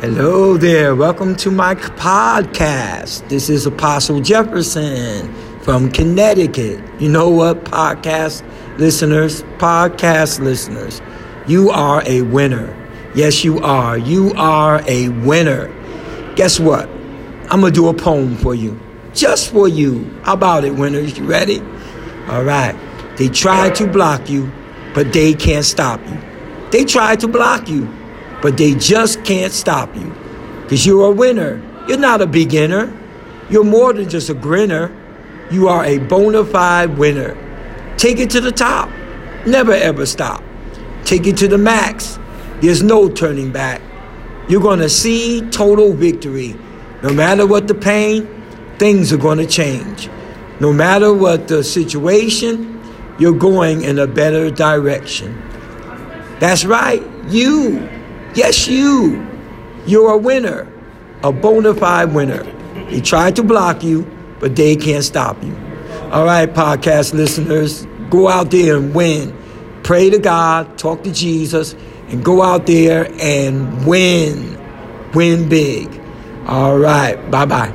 Hello there. Welcome to my podcast. This is Apostle Jefferson from Connecticut. You know what, podcast listeners, podcast listeners, you are a winner. Yes, you are. You are a winner. Guess what? I'm going to do a poem for you. Just for you. How about it, winners? You ready? All right. They try to block you, but they can't stop you. They try to block you, but they just can't stop you. Because you're a winner. You're not a beginner. You're more than just a grinner. You are a bona fide winner. Take it to the top. Never ever stop. Take it to the max. There's no turning back. You're going to see total victory. No matter what the pain, things are going to change. No matter what the situation, you're going in a better direction. That's right, you. Yes, you. You're a winner, a bona fide winner. They tried to block you, but they can't stop you. All right, podcast listeners, go out there and win. Pray to God, talk to Jesus, and go out there and win. Win big. All right, bye bye.